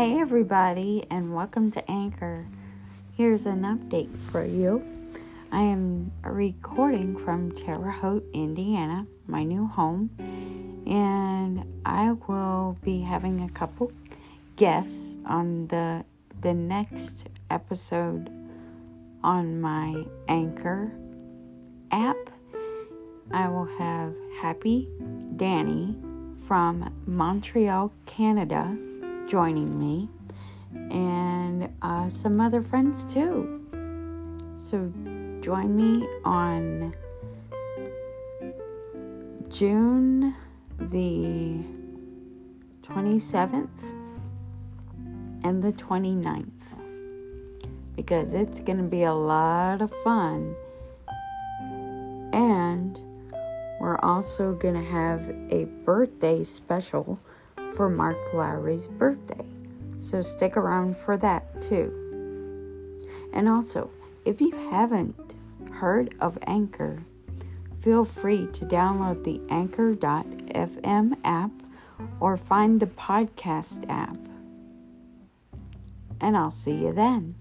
Hey, everybody, and welcome to Anchor. Here's an update for you. I am recording from Terre Haute, Indiana, my new home, and I will be having a couple guests on the the next episode on my Anchor app. I will have Happy Dani from Montreal, Canada, joining me, and uh, some other friends too. So join me on June the 27th and the 29th because it's going to be a lot of fun. And we're also going to have a birthday special for Mark Lowry's birthday. So stick around for that too. And also, if you haven't heard of Anchor, feel free to download the Anchor.fm app or find the podcast app. And I'll see you then.